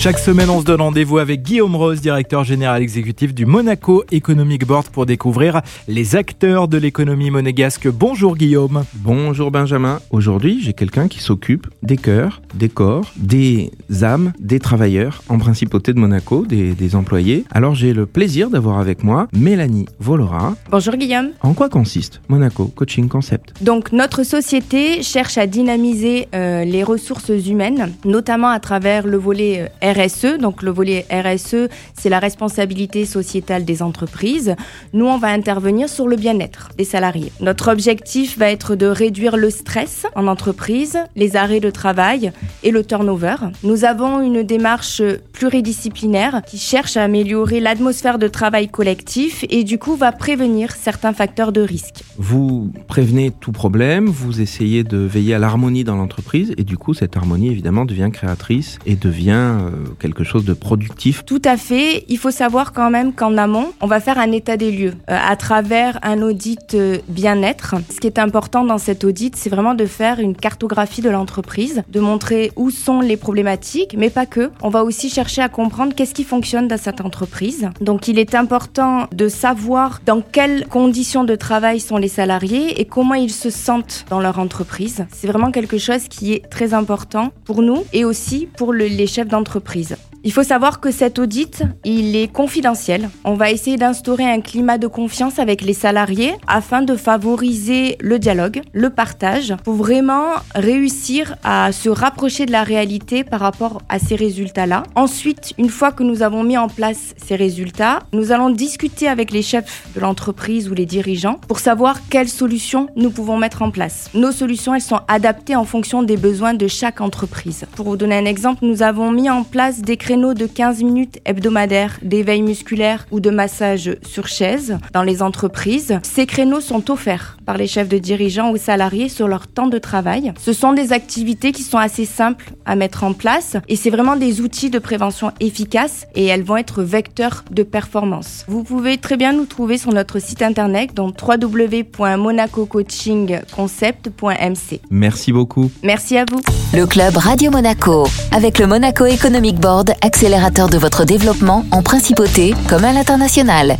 Chaque semaine, on se donne rendez-vous avec Guillaume Rose, directeur général exécutif du Monaco Economic Board pour découvrir les acteurs de l'économie monégasque. Bonjour Guillaume. Bonjour Benjamin. Aujourd'hui, j'ai quelqu'un qui s'occupe des cœurs, des corps, des âmes, des travailleurs en principauté de Monaco, des, des employés. Alors j'ai le plaisir d'avoir avec moi Mélanie Volora. Bonjour Guillaume. En quoi consiste Monaco Coaching Concept? Donc notre société cherche à dynamiser euh, les ressources humaines, notamment à travers le volet euh, RSE. Donc le volet RSE, c'est la responsabilité sociétale des entreprises. Nous, on va intervenir sur le bien-être des salariés. Notre objectif va être de réduire le stress en entreprise, les arrêts de travail et le turnover. Nous avons une démarche pluridisciplinaire qui cherche à améliorer l'atmosphère de travail collectif et du coup va prévenir certains facteurs de risque. Vous prévenez tout problème, vous essayez de veiller à l'harmonie dans l'entreprise et du coup cette harmonie évidemment devient créatrice et devient euh, quelque chose de productif. Tout à fait. Il faut savoir quand même qu'en amont, on va faire un état des lieux euh, à travers un audit euh, bien-être. Ce qui est important dans cet audit, c'est vraiment de faire une cartographie de l'entreprise, de montrer où sont les problématiques, mais pas que. On va aussi chercher à comprendre qu'est-ce qui fonctionne dans cette entreprise. Donc il est important de savoir dans quelles conditions de travail sont les salariés et comment ils se sentent dans leur entreprise. C'est vraiment quelque chose qui est très important pour nous et aussi pour le- les chefs d'entreprise surprise. Il faut savoir que cet audit, il est confidentiel. On va essayer d'instaurer un climat de confiance avec les salariés afin de favoriser le dialogue, le partage, pour vraiment réussir à se rapprocher de la réalité par rapport à ces résultats-là. Ensuite, une fois que nous avons mis en place ces résultats, nous allons discuter avec les chefs de l'entreprise ou les dirigeants pour savoir quelles solutions nous pouvons mettre en place. Nos solutions, elles sont adaptées en fonction des besoins de chaque entreprise. Pour vous donner un exemple, nous avons mis en place des créneaux de 15 minutes hebdomadaires d'éveil musculaire ou de massage sur chaise dans les entreprises. Ces créneaux sont offerts par les chefs de dirigeants aux salariés sur leur temps de travail. Ce sont des activités qui sont assez simples à mettre en place et c'est vraiment des outils de prévention efficaces et elles vont être vecteurs de performance. Vous pouvez très bien nous trouver sur notre site internet dans www.monacocoachingconcept.mc. Merci beaucoup. Merci à vous. Le club Radio Monaco. Avec le Monaco Economic Board, accélérateur de votre développement en principauté comme à l'international.